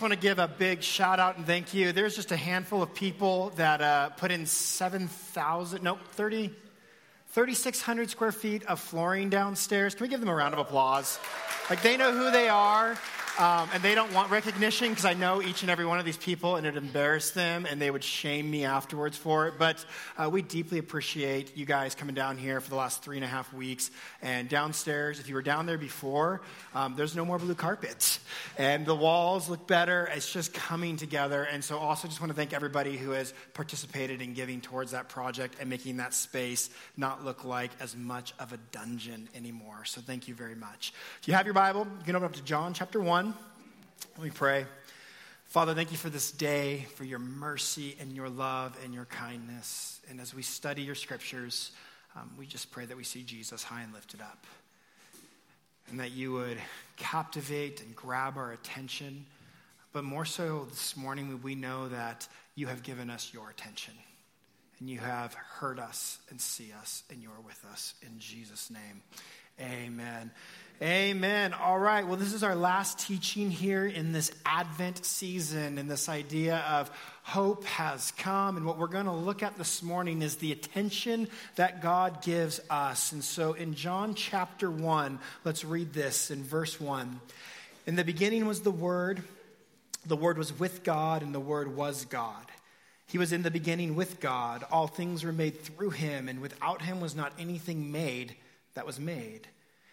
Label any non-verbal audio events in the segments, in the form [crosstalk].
just want to give a big shout out and thank you. There's just a handful of people that uh, put in 7,000, no, 30, 3,600 square feet of flooring downstairs. Can we give them a round of applause? Like they know who they are. Um, and they don't want recognition because I know each and every one of these people and it embarrassed them and they would shame me afterwards for it. But uh, we deeply appreciate you guys coming down here for the last three and a half weeks. And downstairs, if you were down there before, um, there's no more blue carpets. And the walls look better. It's just coming together. And so, also, just want to thank everybody who has participated in giving towards that project and making that space not look like as much of a dungeon anymore. So, thank you very much. If you have your Bible, you can open up to John chapter 1. Let me pray. Father, thank you for this day, for your mercy and your love and your kindness. And as we study your scriptures, um, we just pray that we see Jesus high and lifted up. And that you would captivate and grab our attention. But more so this morning, we know that you have given us your attention. And you have heard us and see us, and you are with us. In Jesus' name, amen. Amen. All right. Well, this is our last teaching here in this Advent season, and this idea of hope has come. And what we're going to look at this morning is the attention that God gives us. And so in John chapter 1, let's read this in verse 1. In the beginning was the Word, the Word was with God, and the Word was God. He was in the beginning with God. All things were made through him, and without him was not anything made that was made.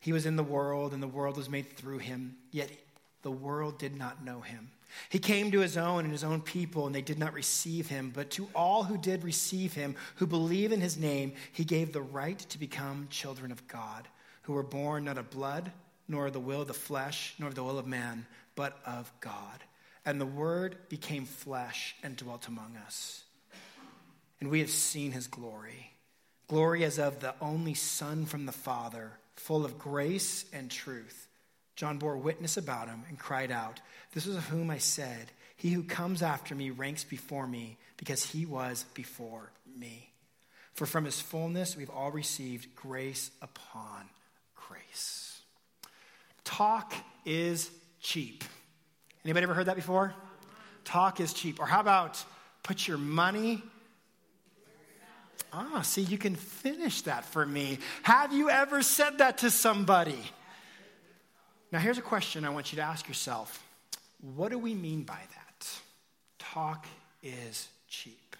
He was in the world, and the world was made through him, yet the world did not know him. He came to his own and his own people, and they did not receive him. But to all who did receive him, who believe in his name, he gave the right to become children of God, who were born not of blood, nor of the will of the flesh, nor of the will of man, but of God. And the Word became flesh and dwelt among us. And we have seen his glory glory as of the only Son from the Father full of grace and truth. John bore witness about him and cried out, This is of whom I said, He who comes after me ranks before me, because he was before me. For from his fullness we've all received grace upon grace. Talk is cheap. Anybody ever heard that before? Talk is cheap. Or how about put your money Ah, see, you can finish that for me. Have you ever said that to somebody? Now, here's a question I want you to ask yourself What do we mean by that? Talk is cheap.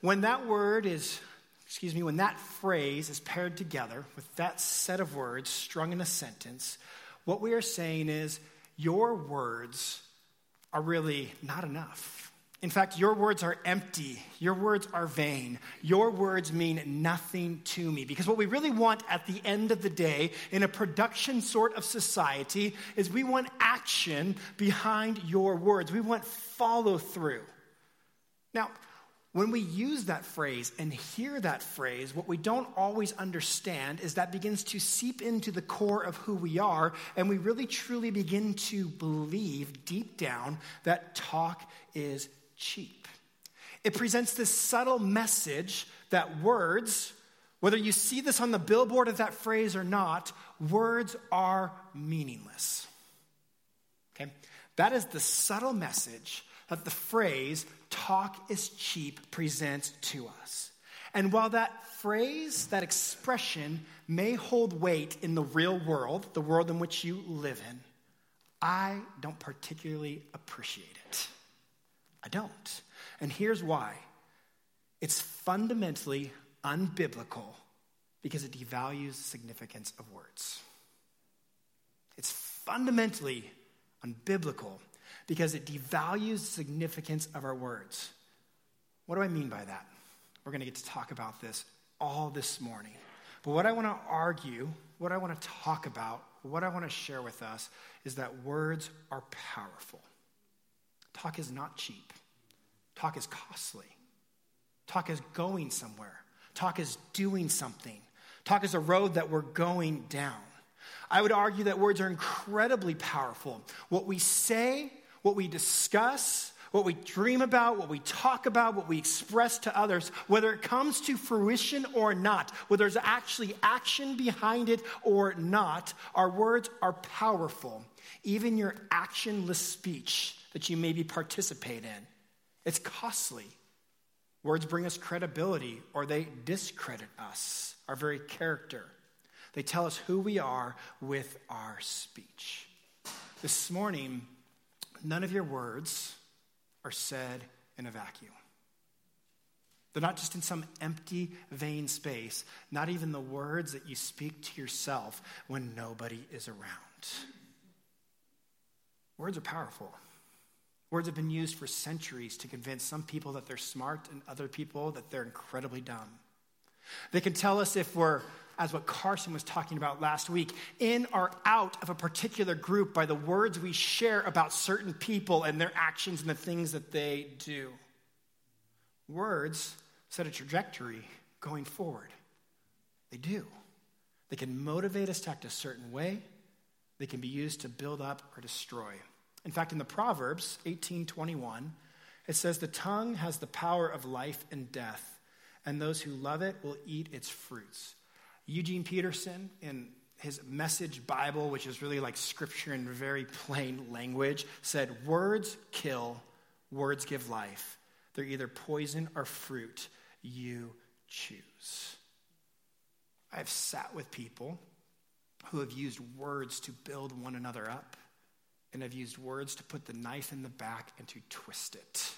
When that word is, excuse me, when that phrase is paired together with that set of words strung in a sentence, what we are saying is your words are really not enough. In fact, your words are empty. Your words are vain. Your words mean nothing to me. Because what we really want at the end of the day in a production sort of society is we want action behind your words. We want follow through. Now, when we use that phrase and hear that phrase, what we don't always understand is that begins to seep into the core of who we are, and we really truly begin to believe deep down that talk is cheap. It presents this subtle message that words, whether you see this on the billboard of that phrase or not, words are meaningless. Okay? That is the subtle message that the phrase talk is cheap presents to us. And while that phrase, that expression may hold weight in the real world, the world in which you live in, I don't particularly appreciate it. I don't. And here's why it's fundamentally unbiblical because it devalues the significance of words. It's fundamentally unbiblical because it devalues the significance of our words. What do I mean by that? We're going to get to talk about this all this morning. But what I want to argue, what I want to talk about, what I want to share with us is that words are powerful. Talk is not cheap, talk is costly. Talk is going somewhere, talk is doing something, talk is a road that we're going down. I would argue that words are incredibly powerful. What we say, what we discuss, what we dream about, what we talk about, what we express to others, whether it comes to fruition or not, whether there's actually action behind it or not, our words are powerful. Even your actionless speech that you maybe participate in, it's costly. Words bring us credibility or they discredit us, our very character. They tell us who we are with our speech. This morning, none of your words are said in a vacuum. They're not just in some empty, vain space, not even the words that you speak to yourself when nobody is around. Words are powerful. Words have been used for centuries to convince some people that they're smart and other people that they're incredibly dumb. They can tell us if we're as what Carson was talking about last week, in or out of a particular group by the words we share about certain people and their actions and the things that they do. Words set a trajectory going forward. They do. They can motivate us to act a certain way, they can be used to build up or destroy. In fact, in the Proverbs 18:21, it says the tongue has the power of life and death, and those who love it will eat its fruits. Eugene Peterson, in his message Bible, which is really like scripture in very plain language, said, Words kill, words give life. They're either poison or fruit. You choose. I've sat with people who have used words to build one another up and have used words to put the knife in the back and to twist it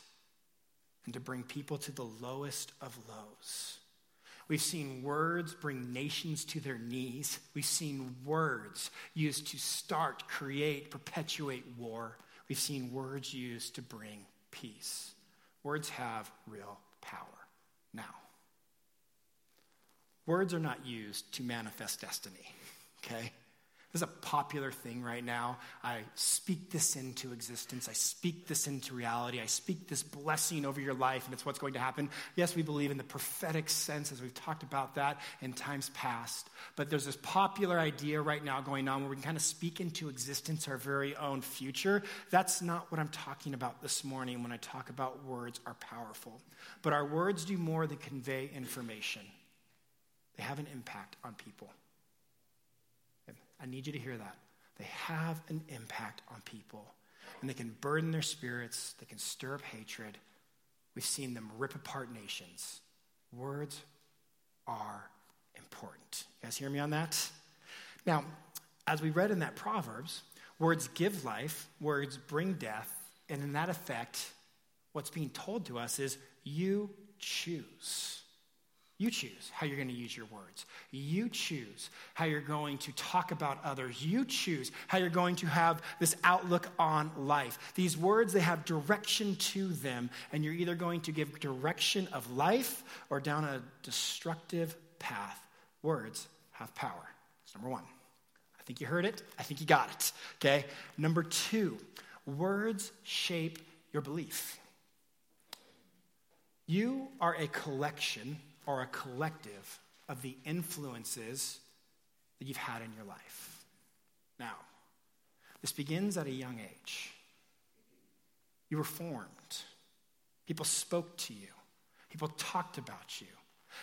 and to bring people to the lowest of lows. We've seen words bring nations to their knees. We've seen words used to start, create, perpetuate war. We've seen words used to bring peace. Words have real power. Now, words are not used to manifest destiny, okay? This is a popular thing right now. I speak this into existence. I speak this into reality. I speak this blessing over your life, and it's what's going to happen. Yes, we believe in the prophetic sense, as we've talked about that in times past. But there's this popular idea right now going on where we can kind of speak into existence our very own future. That's not what I'm talking about this morning when I talk about words are powerful. But our words do more than convey information, they have an impact on people. I need you to hear that. They have an impact on people, and they can burden their spirits, they can stir up hatred. We've seen them rip apart nations. Words are important. You guys hear me on that? Now, as we read in that Proverbs, words give life, words bring death, and in that effect, what's being told to us is you choose. You choose how you're going to use your words. You choose how you're going to talk about others. You choose how you're going to have this outlook on life. These words, they have direction to them, and you're either going to give direction of life or down a destructive path. Words have power. That's number one. I think you heard it. I think you got it. Okay? Number two, words shape your belief. You are a collection or a collective of the influences that you've had in your life. Now, this begins at a young age. You were formed. People spoke to you. People talked about you.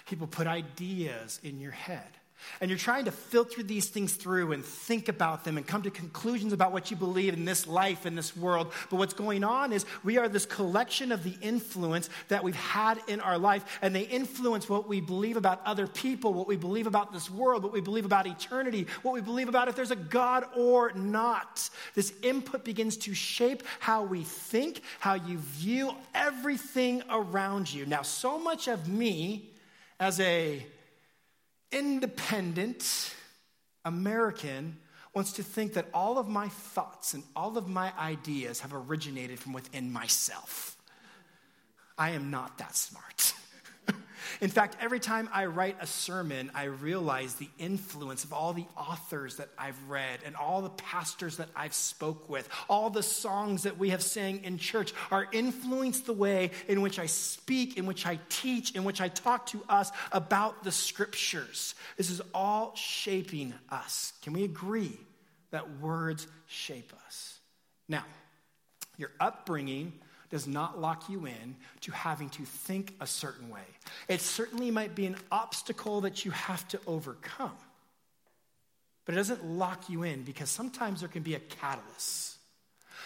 People put ideas in your head. And you're trying to filter these things through and think about them and come to conclusions about what you believe in this life, in this world. But what's going on is we are this collection of the influence that we've had in our life, and they influence what we believe about other people, what we believe about this world, what we believe about eternity, what we believe about if there's a God or not. This input begins to shape how we think, how you view everything around you. Now, so much of me as a independent American wants to think that all of my thoughts and all of my ideas have originated from within myself. I am not that smart. In fact, every time I write a sermon, I realize the influence of all the authors that I've read and all the pastors that I've spoke with, all the songs that we have sang in church are influenced the way in which I speak, in which I teach, in which I talk to us about the scriptures. This is all shaping us. Can we agree that words shape us? Now, your upbringing does not lock you in to having to think a certain way. It certainly might be an obstacle that you have to overcome, but it doesn't lock you in because sometimes there can be a catalyst.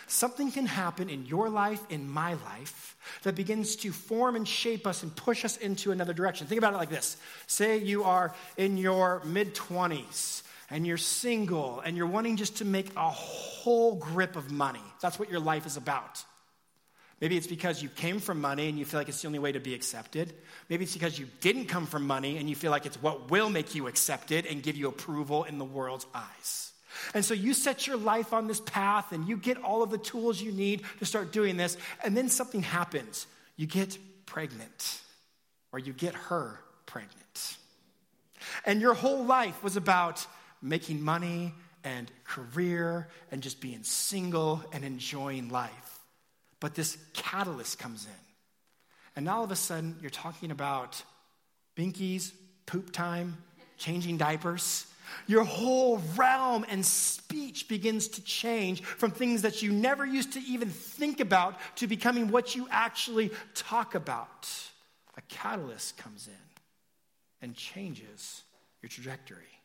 Something can happen in your life, in my life, that begins to form and shape us and push us into another direction. Think about it like this say you are in your mid 20s and you're single and you're wanting just to make a whole grip of money. That's what your life is about. Maybe it's because you came from money and you feel like it's the only way to be accepted. Maybe it's because you didn't come from money and you feel like it's what will make you accepted and give you approval in the world's eyes. And so you set your life on this path and you get all of the tools you need to start doing this, and then something happens. You get pregnant, or you get her pregnant. And your whole life was about making money and career and just being single and enjoying life. But this catalyst comes in. And all of a sudden, you're talking about binkies, poop time, changing diapers. Your whole realm and speech begins to change from things that you never used to even think about to becoming what you actually talk about. A catalyst comes in and changes your trajectory.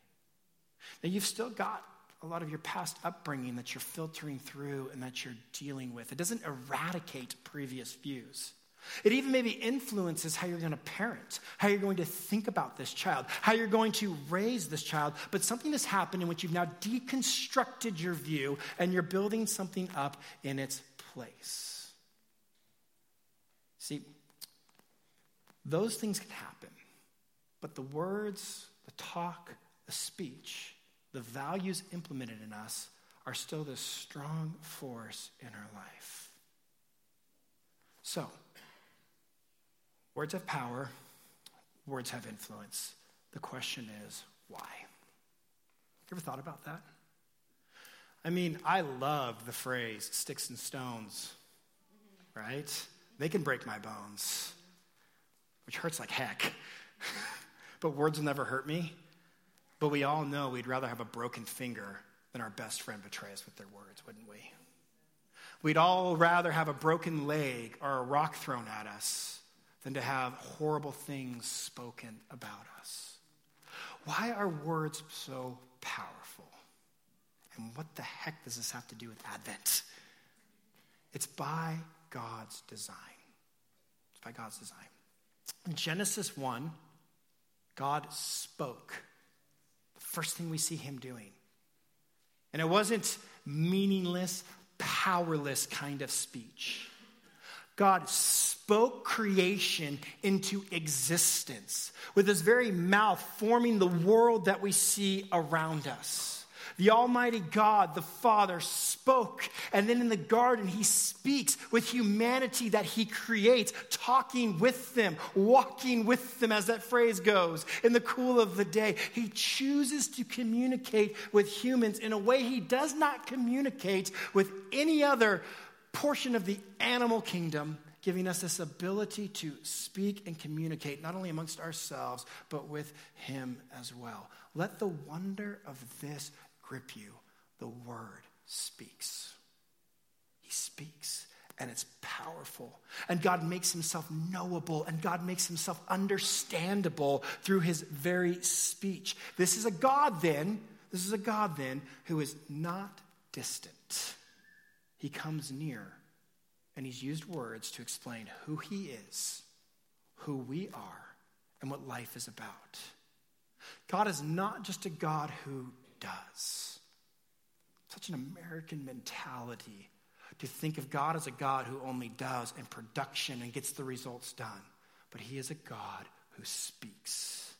Now, you've still got a lot of your past upbringing that you're filtering through and that you're dealing with. It doesn't eradicate previous views. It even maybe influences how you're going to parent, how you're going to think about this child, how you're going to raise this child. But something has happened in which you've now deconstructed your view and you're building something up in its place. See, those things can happen, but the words, the talk, the speech, the values implemented in us are still this strong force in our life. So, words have power, words have influence. The question is, why? You ever thought about that? I mean, I love the phrase sticks and stones, right? They can break my bones, which hurts like heck. [laughs] but words will never hurt me. But we all know we'd rather have a broken finger than our best friend betray us with their words, wouldn't we? We'd all rather have a broken leg or a rock thrown at us than to have horrible things spoken about us. Why are words so powerful? And what the heck does this have to do with Advent? It's by God's design. It's by God's design. In Genesis 1, God spoke First thing we see him doing. And it wasn't meaningless, powerless kind of speech. God spoke creation into existence with his very mouth forming the world that we see around us. The Almighty God, the Father, spoke. And then in the garden, He speaks with humanity that He creates, talking with them, walking with them, as that phrase goes, in the cool of the day. He chooses to communicate with humans in a way He does not communicate with any other portion of the animal kingdom giving us this ability to speak and communicate, not only amongst ourselves, but with Him as well. Let the wonder of this grip you, the word speaks. He speaks and it's powerful. And God makes himself knowable and God makes himself understandable through his very speech. This is a God then, this is a God then who is not distant. He comes near and he's used words to explain who he is, who we are, and what life is about. God is not just a God who does. Such an American mentality to think of God as a God who only does in production and gets the results done. But He is a God who speaks.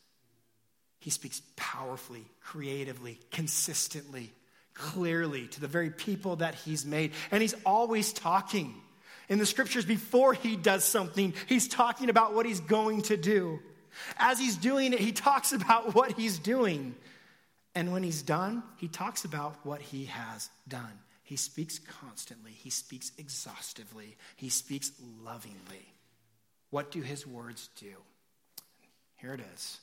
He speaks powerfully, creatively, consistently, clearly to the very people that He's made. And He's always talking. In the scriptures, before He does something, He's talking about what He's going to do. As he's doing it, he talks about what he's doing. And when he's done, he talks about what he has done. He speaks constantly, he speaks exhaustively, he speaks lovingly. What do his words do? Here it is.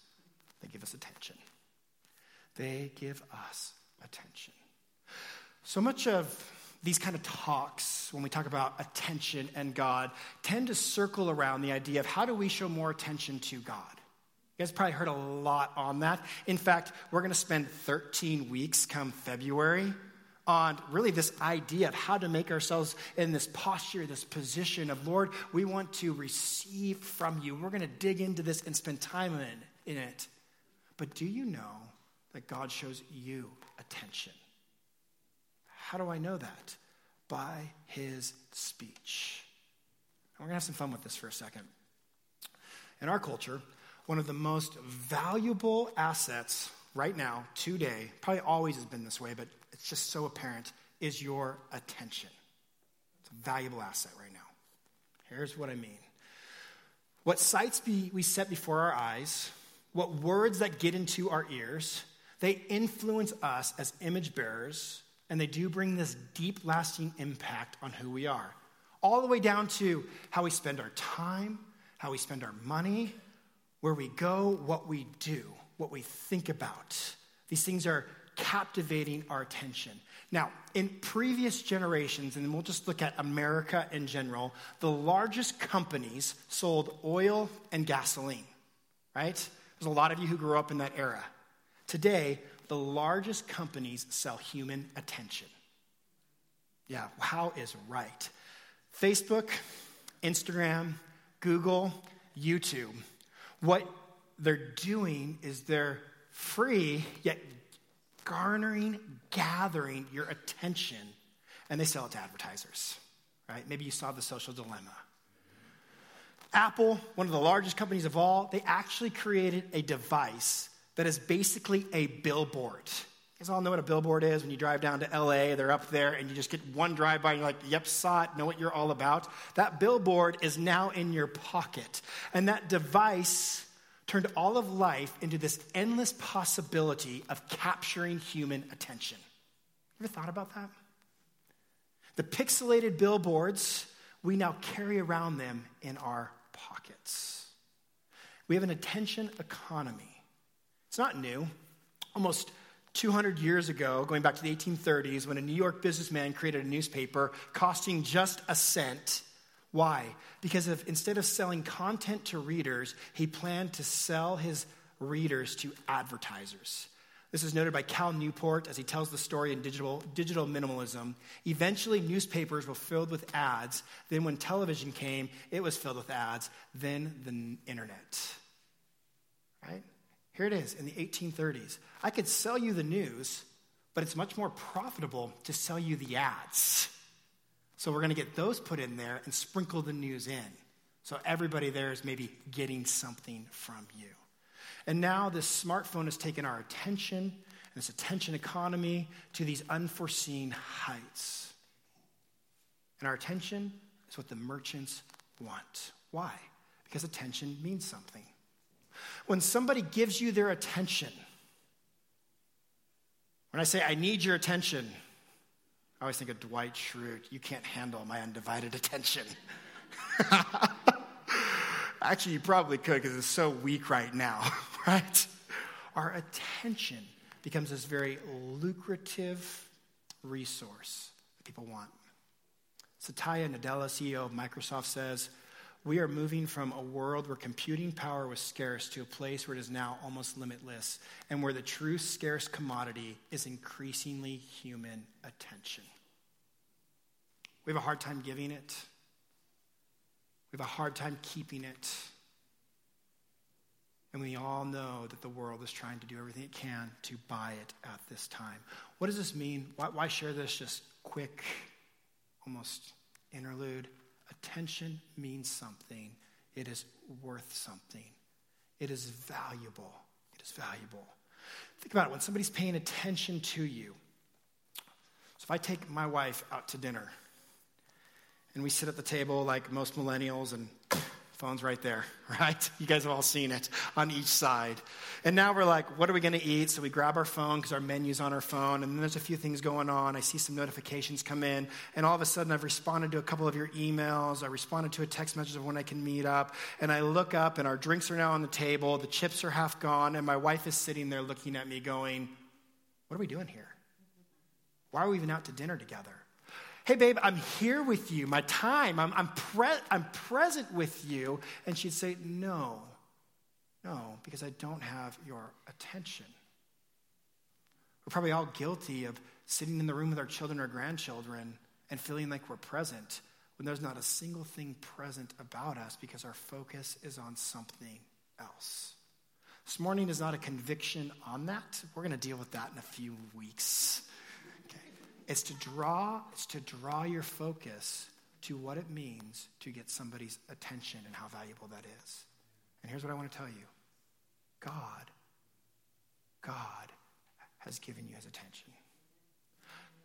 They give us attention. They give us attention. So much of these kind of talks, when we talk about attention and God, tend to circle around the idea of how do we show more attention to God? You guys probably heard a lot on that. In fact, we're going to spend 13 weeks come February on really this idea of how to make ourselves in this posture, this position of, Lord, we want to receive from you. We're going to dig into this and spend time in, in it. But do you know that God shows you attention? How do I know that? By his speech. And we're going to have some fun with this for a second. In our culture, one of the most valuable assets right now, today, probably always has been this way, but it's just so apparent, is your attention. It's a valuable asset right now. Here's what I mean. What sights be, we set before our eyes, what words that get into our ears, they influence us as image bearers and they do bring this deep, lasting impact on who we are. All the way down to how we spend our time, how we spend our money, where we go, what we do, what we think about. These things are captivating our attention. Now, in previous generations, and we'll just look at America in general, the largest companies sold oil and gasoline, right? There's a lot of you who grew up in that era. Today, the largest companies sell human attention. Yeah, how is right? Facebook, Instagram, Google, YouTube. What they're doing is they're free, yet garnering, gathering your attention, and they sell it to advertisers, right? Maybe you saw the social dilemma. Apple, one of the largest companies of all, they actually created a device that is basically a billboard. You guys all know what a billboard is when you drive down to LA, they're up there, and you just get one drive by and you're like, yep, saw it, know what you're all about. That billboard is now in your pocket. And that device turned all of life into this endless possibility of capturing human attention. Ever thought about that? The pixelated billboards, we now carry around them in our pockets. We have an attention economy. It's not new. Almost 200 years ago, going back to the 1830s, when a New York businessman created a newspaper costing just a cent. Why? Because of, instead of selling content to readers, he planned to sell his readers to advertisers. This is noted by Cal Newport as he tells the story in digital, digital minimalism. Eventually, newspapers were filled with ads. Then, when television came, it was filled with ads. Then, the internet. Right? Here it is in the 1830s. I could sell you the news, but it's much more profitable to sell you the ads. So we're going to get those put in there and sprinkle the news in. So everybody there is maybe getting something from you. And now this smartphone has taken our attention and this attention economy to these unforeseen heights. And our attention is what the merchants want. Why? Because attention means something. When somebody gives you their attention, when I say, I need your attention, I always think of Dwight Schrute. You can't handle my undivided attention. [laughs] Actually, you probably could because it's so weak right now, [laughs] right? Our attention becomes this very lucrative resource that people want. Satya Nadella, CEO of Microsoft, says we are moving from a world where computing power was scarce to a place where it is now almost limitless, and where the true scarce commodity is increasingly human attention. We have a hard time giving it, we have a hard time keeping it. And we all know that the world is trying to do everything it can to buy it at this time. What does this mean? Why, why share this just quick, almost interlude? Attention means something, it is worth something, it is valuable. It is valuable. Think about it when somebody's paying attention to you. So if I take my wife out to dinner and we sit at the table like most millennials and Phone's right there, [laughs] right? You guys have all seen it on each side. And now we're like, what are we going to eat? So we grab our phone because our menu's on our phone, and then there's a few things going on. I see some notifications come in, and all of a sudden I've responded to a couple of your emails. I responded to a text message of when I can meet up, and I look up, and our drinks are now on the table, the chips are half gone, and my wife is sitting there looking at me going, What are we doing here? Why are we even out to dinner together? Hey, babe, I'm here with you, my time, I'm, I'm, pre- I'm present with you. And she'd say, No, no, because I don't have your attention. We're probably all guilty of sitting in the room with our children or grandchildren and feeling like we're present when there's not a single thing present about us because our focus is on something else. This morning is not a conviction on that. We're going to deal with that in a few weeks. It's to draw, it's to draw your focus to what it means to get somebody's attention and how valuable that is. And here's what I want to tell you. God, God has given you his attention.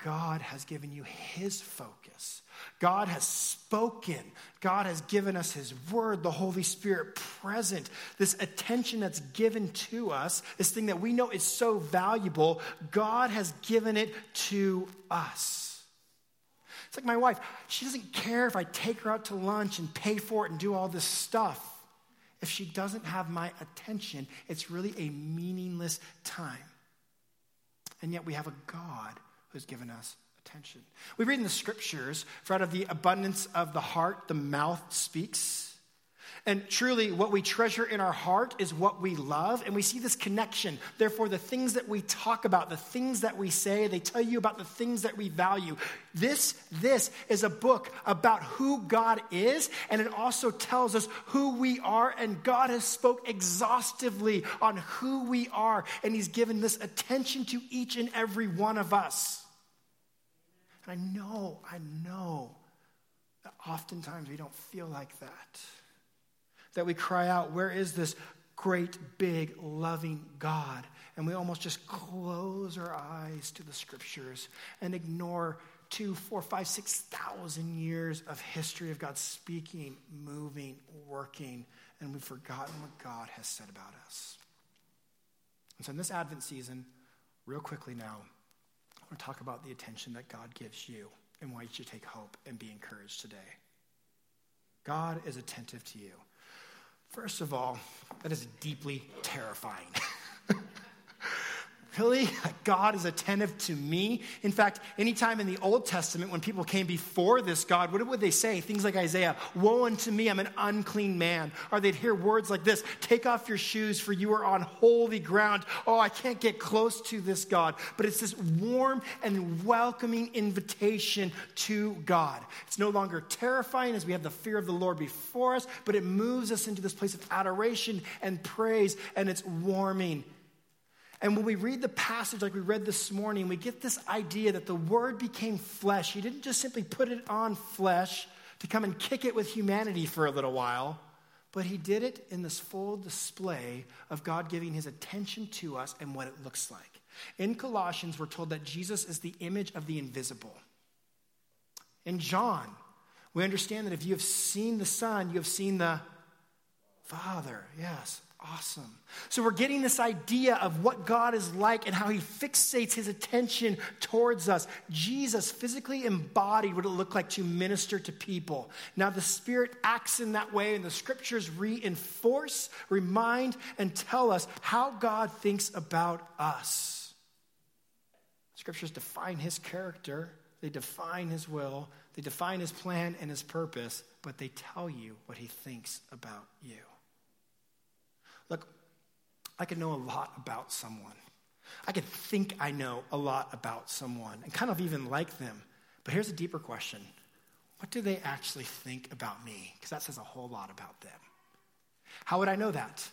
God has given you his focus. God has spoken. God has given us his word, the Holy Spirit present. This attention that's given to us, this thing that we know is so valuable, God has given it to us. It's like my wife. She doesn't care if I take her out to lunch and pay for it and do all this stuff. If she doesn't have my attention, it's really a meaningless time. And yet we have a God who's given us attention. We read in the scriptures, for out of the abundance of the heart, the mouth speaks. And truly, what we treasure in our heart is what we love. And we see this connection. Therefore, the things that we talk about, the things that we say, they tell you about the things that we value. This, this is a book about who God is, and it also tells us who we are. And God has spoke exhaustively on who we are, and He's given this attention to each and every one of us. I know, I know that oftentimes we don't feel like that that we cry out, Where is this great, big, loving God? And we almost just close our eyes to the scriptures and ignore two, four, five, six thousand years of history of God speaking, moving, working, and we've forgotten what God has said about us. And so in this Advent season, real quickly now, To talk about the attention that God gives you and why you should take hope and be encouraged today. God is attentive to you. First of all, that is deeply terrifying. [laughs] Really? [laughs] God is attentive to me. In fact, anytime in the Old Testament when people came before this God, what would they say? Things like Isaiah, Woe unto me, I'm an unclean man. Or they'd hear words like this Take off your shoes, for you are on holy ground. Oh, I can't get close to this God. But it's this warm and welcoming invitation to God. It's no longer terrifying as we have the fear of the Lord before us, but it moves us into this place of adoration and praise, and it's warming and when we read the passage like we read this morning, we get this idea that the Word became flesh. He didn't just simply put it on flesh to come and kick it with humanity for a little while, but He did it in this full display of God giving His attention to us and what it looks like. In Colossians, we're told that Jesus is the image of the invisible. In John, we understand that if you have seen the Son, you have seen the Father. Yes, awesome. So we're getting this idea of what God is like and how he fixates his attention towards us. Jesus physically embodied what it looked like to minister to people. Now the Spirit acts in that way, and the scriptures reinforce, remind, and tell us how God thinks about us. Scriptures define his character, they define his will, they define his plan and his purpose, but they tell you what he thinks about you. Look, I could know a lot about someone. I could think I know a lot about someone and kind of even like them. But here's a deeper question What do they actually think about me? Because that says a whole lot about them. How would I know that?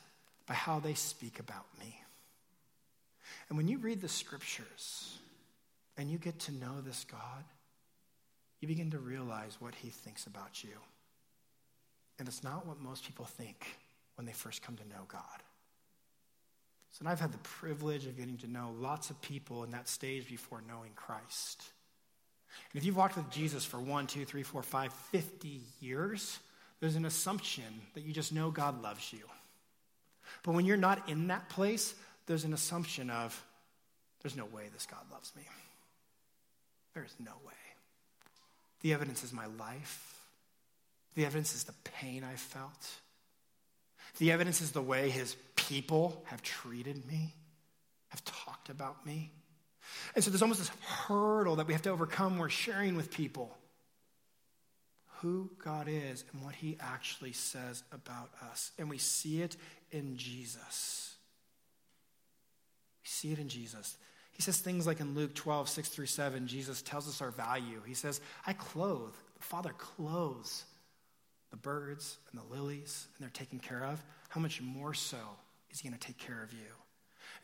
By how they speak about me. And when you read the scriptures and you get to know this God, you begin to realize what he thinks about you. And it's not what most people think when they first come to know God. So, and I've had the privilege of getting to know lots of people in that stage before knowing Christ. And if you've walked with Jesus for one, two, three, four, five, fifty years, there's an assumption that you just know God loves you. But when you're not in that place, there's an assumption of, there's no way this God loves me. There's no way. The evidence is my life. The evidence is the pain I felt. The evidence is the way his people have treated me, have talked about me. And so there's almost this hurdle that we have to overcome. We're sharing with people who God is and what he actually says about us. And we see it in Jesus. We see it in Jesus. He says things like in Luke 12, 6 through 7, Jesus tells us our value. He says, I clothe, the Father clothes the birds and the lilies, and they're taken care of. How much more so is He going to take care of you?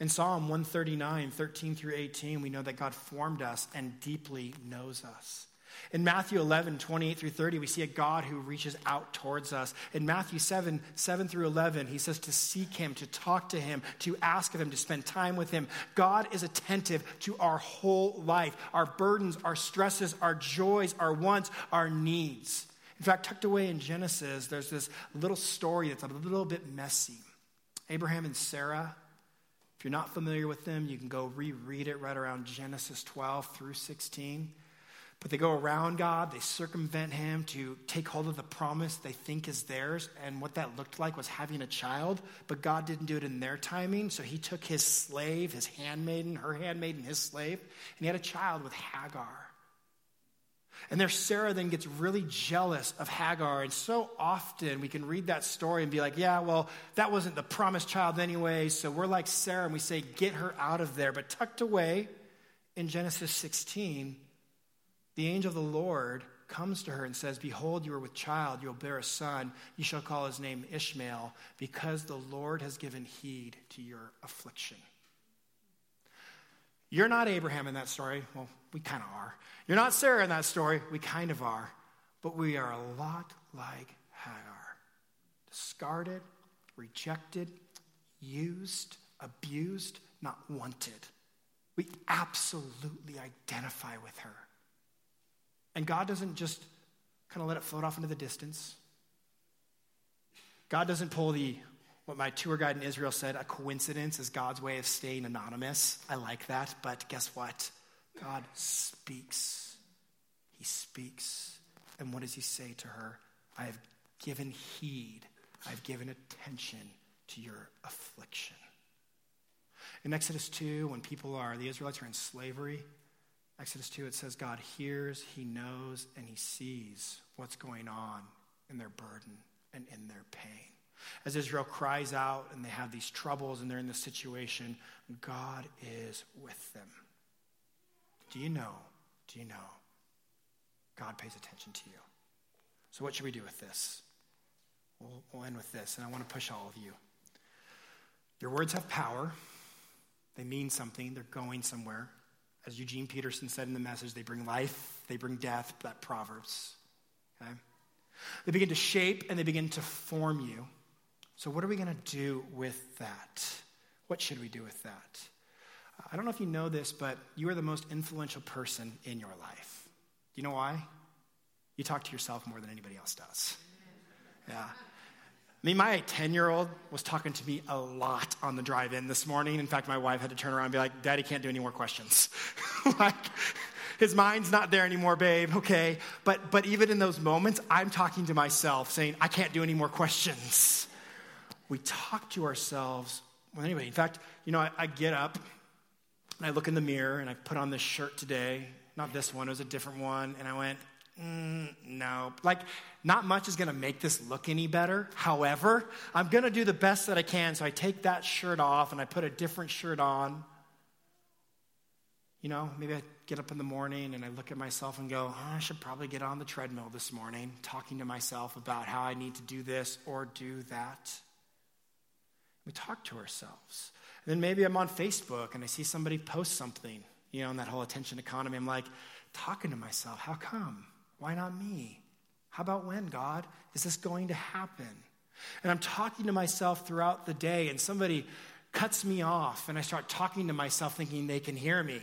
In Psalm 139, 13 through 18, we know that God formed us and deeply knows us. In Matthew 11, 28 through 30, we see a God who reaches out towards us. In Matthew 7, 7 through 11, he says to seek him, to talk to him, to ask of him, to spend time with him. God is attentive to our whole life, our burdens, our stresses, our joys, our wants, our needs. In fact, tucked away in Genesis, there's this little story that's a little bit messy. Abraham and Sarah, if you're not familiar with them, you can go reread it right around Genesis 12 through 16. But they go around God, they circumvent him to take hold of the promise they think is theirs. And what that looked like was having a child. But God didn't do it in their timing. So he took his slave, his handmaiden, her handmaiden, his slave, and he had a child with Hagar. And there, Sarah then gets really jealous of Hagar. And so often we can read that story and be like, yeah, well, that wasn't the promised child anyway. So we're like Sarah and we say, get her out of there. But tucked away in Genesis 16, the angel of the Lord comes to her and says, Behold, you are with child, you will bear a son. You shall call his name Ishmael, because the Lord has given heed to your affliction. You're not Abraham in that story. Well, we kind of are. You're not Sarah in that story. We kind of are. But we are a lot like Hagar discarded, rejected, used, abused, not wanted. We absolutely identify with her. And God doesn't just kind of let it float off into the distance. God doesn't pull the, what my tour guide in Israel said, a coincidence is God's way of staying anonymous. I like that, but guess what? God speaks. He speaks. And what does he say to her? I have given heed, I've given attention to your affliction. In Exodus 2, when people are, the Israelites are in slavery, Exodus 2, it says God hears, He knows, and He sees what's going on in their burden and in their pain. As Israel cries out and they have these troubles and they're in this situation, God is with them. Do you know? Do you know? God pays attention to you. So, what should we do with this? We'll, we'll end with this, and I want to push all of you. Your words have power, they mean something, they're going somewhere. As Eugene Peterson said in the message, they bring life, they bring death, that Proverbs. Okay? They begin to shape and they begin to form you. So, what are we going to do with that? What should we do with that? I don't know if you know this, but you are the most influential person in your life. Do you know why? You talk to yourself more than anybody else does. Yeah. I mean, my 10 year old was talking to me a lot on the drive in this morning. In fact, my wife had to turn around and be like, Daddy can't do any more questions. [laughs] like, his mind's not there anymore, babe, okay? But, but even in those moments, I'm talking to myself saying, I can't do any more questions. We talk to ourselves well, anyway. In fact, you know, I, I get up and I look in the mirror and I put on this shirt today. Not this one, it was a different one. And I went, mm, no. Like, not much is going to make this look any better. However, I'm going to do the best that I can. So I take that shirt off and I put a different shirt on. You know, maybe I get up in the morning and I look at myself and go, oh, I should probably get on the treadmill this morning, talking to myself about how I need to do this or do that. We talk to ourselves. And then maybe I'm on Facebook and I see somebody post something, you know, in that whole attention economy. I'm like, talking to myself, how come? Why not me? How about when, God? Is this going to happen? And I'm talking to myself throughout the day, and somebody cuts me off, and I start talking to myself thinking they can hear me.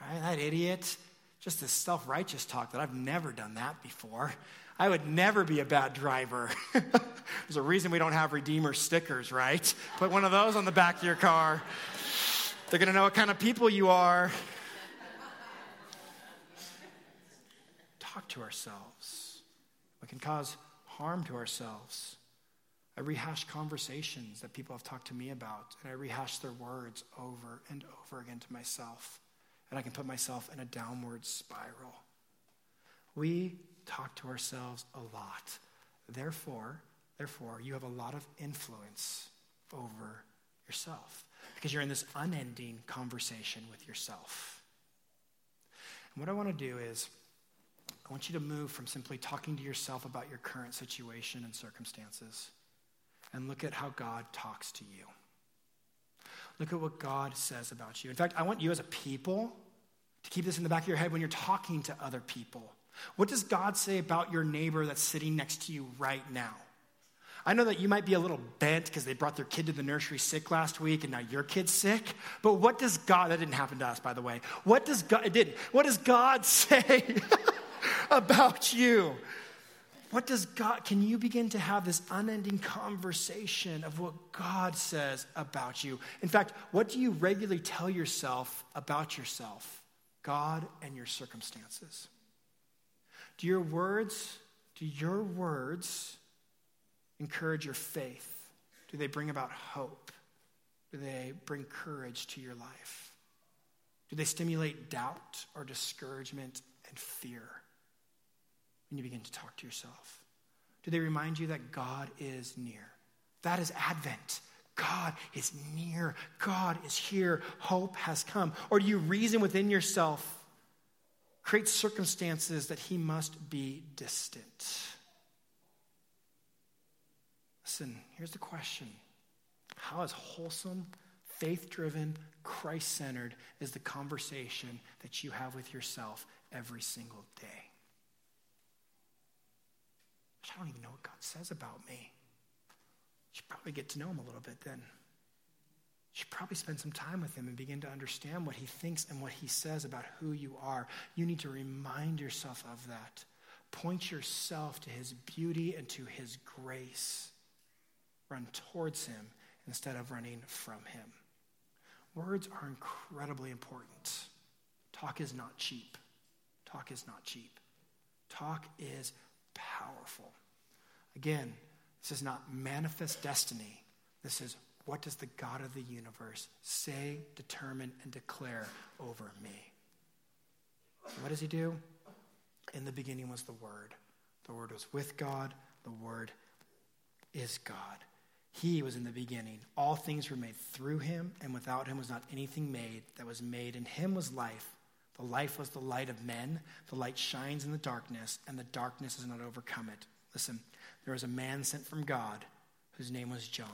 Right? That idiot. Just this self righteous talk that I've never done that before. I would never be a bad driver. [laughs] There's a reason we don't have Redeemer stickers, right? Put one of those on the back of your car. They're going to know what kind of people you are. Talk to ourselves. We can cause harm to ourselves. I rehash conversations that people have talked to me about, and I rehash their words over and over again to myself. And I can put myself in a downward spiral. We talk to ourselves a lot. Therefore, therefore, you have a lot of influence over yourself because you're in this unending conversation with yourself. And what I want to do is, I want you to move from simply talking to yourself about your current situation and circumstances and look at how God talks to you. Look at what God says about you. In fact, I want you as a people to keep this in the back of your head when you're talking to other people. What does God say about your neighbor that's sitting next to you right now? I know that you might be a little bent because they brought their kid to the nursery sick last week and now your kid's sick. But what does God, that didn't happen to us, by the way. What does God, it didn't. What does God [laughs] say [laughs] about you? What does God, can you begin to have this unending conversation of what God says about you? In fact, what do you regularly tell yourself about yourself, God, and your circumstances? Do your words, do your words encourage your faith? Do they bring about hope? Do they bring courage to your life? Do they stimulate doubt or discouragement and fear when you begin to talk to yourself? Do they remind you that God is near? That is Advent. God is near. God is here. Hope has come. Or do you reason within yourself creates circumstances that he must be distant. Listen, here's the question How is wholesome, faith driven, Christ centered is the conversation that you have with yourself every single day? I don't even know what God says about me. You should probably get to know him a little bit then should probably spend some time with him and begin to understand what he thinks and what he says about who you are. You need to remind yourself of that. Point yourself to his beauty and to his grace. Run towards him instead of running from him. Words are incredibly important. Talk is not cheap. Talk is not cheap. Talk is powerful. Again, this is not manifest destiny. This is what does the God of the universe say, determine, and declare over me? What does he do? In the beginning was the Word. The Word was with God. The Word is God. He was in the beginning. All things were made through him, and without him was not anything made that was made. In him was life. The life was the light of men. The light shines in the darkness, and the darkness has not overcome it. Listen, there was a man sent from God whose name was John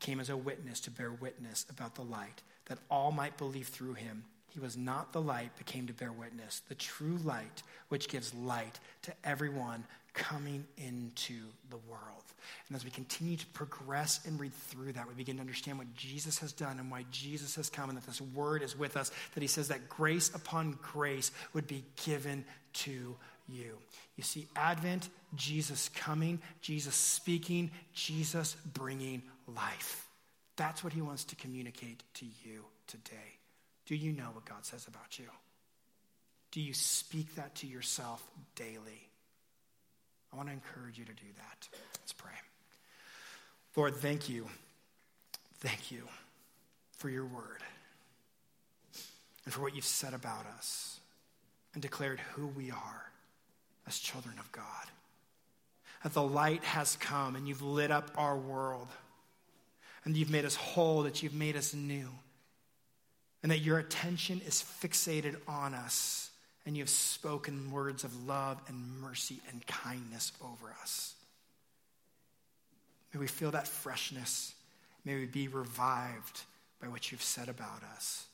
came as a witness to bear witness about the light, that all might believe through him. He was not the light, but came to bear witness, the true light, which gives light to everyone coming into the world. And as we continue to progress and read through that, we begin to understand what Jesus has done and why Jesus has come, and that this word is with us, that he says that grace upon grace would be given to you. You see, Advent, Jesus coming, Jesus speaking, Jesus bringing life. That's what he wants to communicate to you today. Do you know what God says about you? Do you speak that to yourself daily? I want to encourage you to do that. Let's pray. Lord, thank you. Thank you for your word and for what you've said about us and declared who we are as children of God. That the light has come and you've lit up our world and you've made us whole, that you've made us new, and that your attention is fixated on us, and you have spoken words of love and mercy and kindness over us. May we feel that freshness. May we be revived by what you've said about us.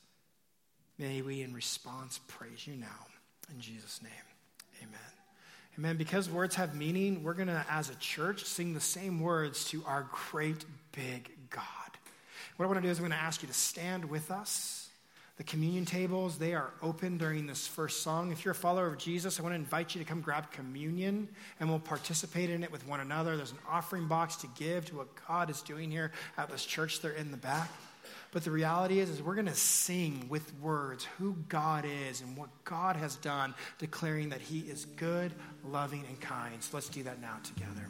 May we, in response, praise you now. In Jesus' name, amen. Amen. Because words have meaning, we're going to, as a church, sing the same words to our great big God. What I want to do is I'm going to ask you to stand with us. The communion tables, they are open during this first song. If you're a follower of Jesus, I want to invite you to come grab communion and we'll participate in it with one another. There's an offering box to give to what God is doing here at this church. They're in the back. But the reality is, is we're going to sing with words who God is and what God has done, declaring that He is good, loving, and kind. So let's do that now together.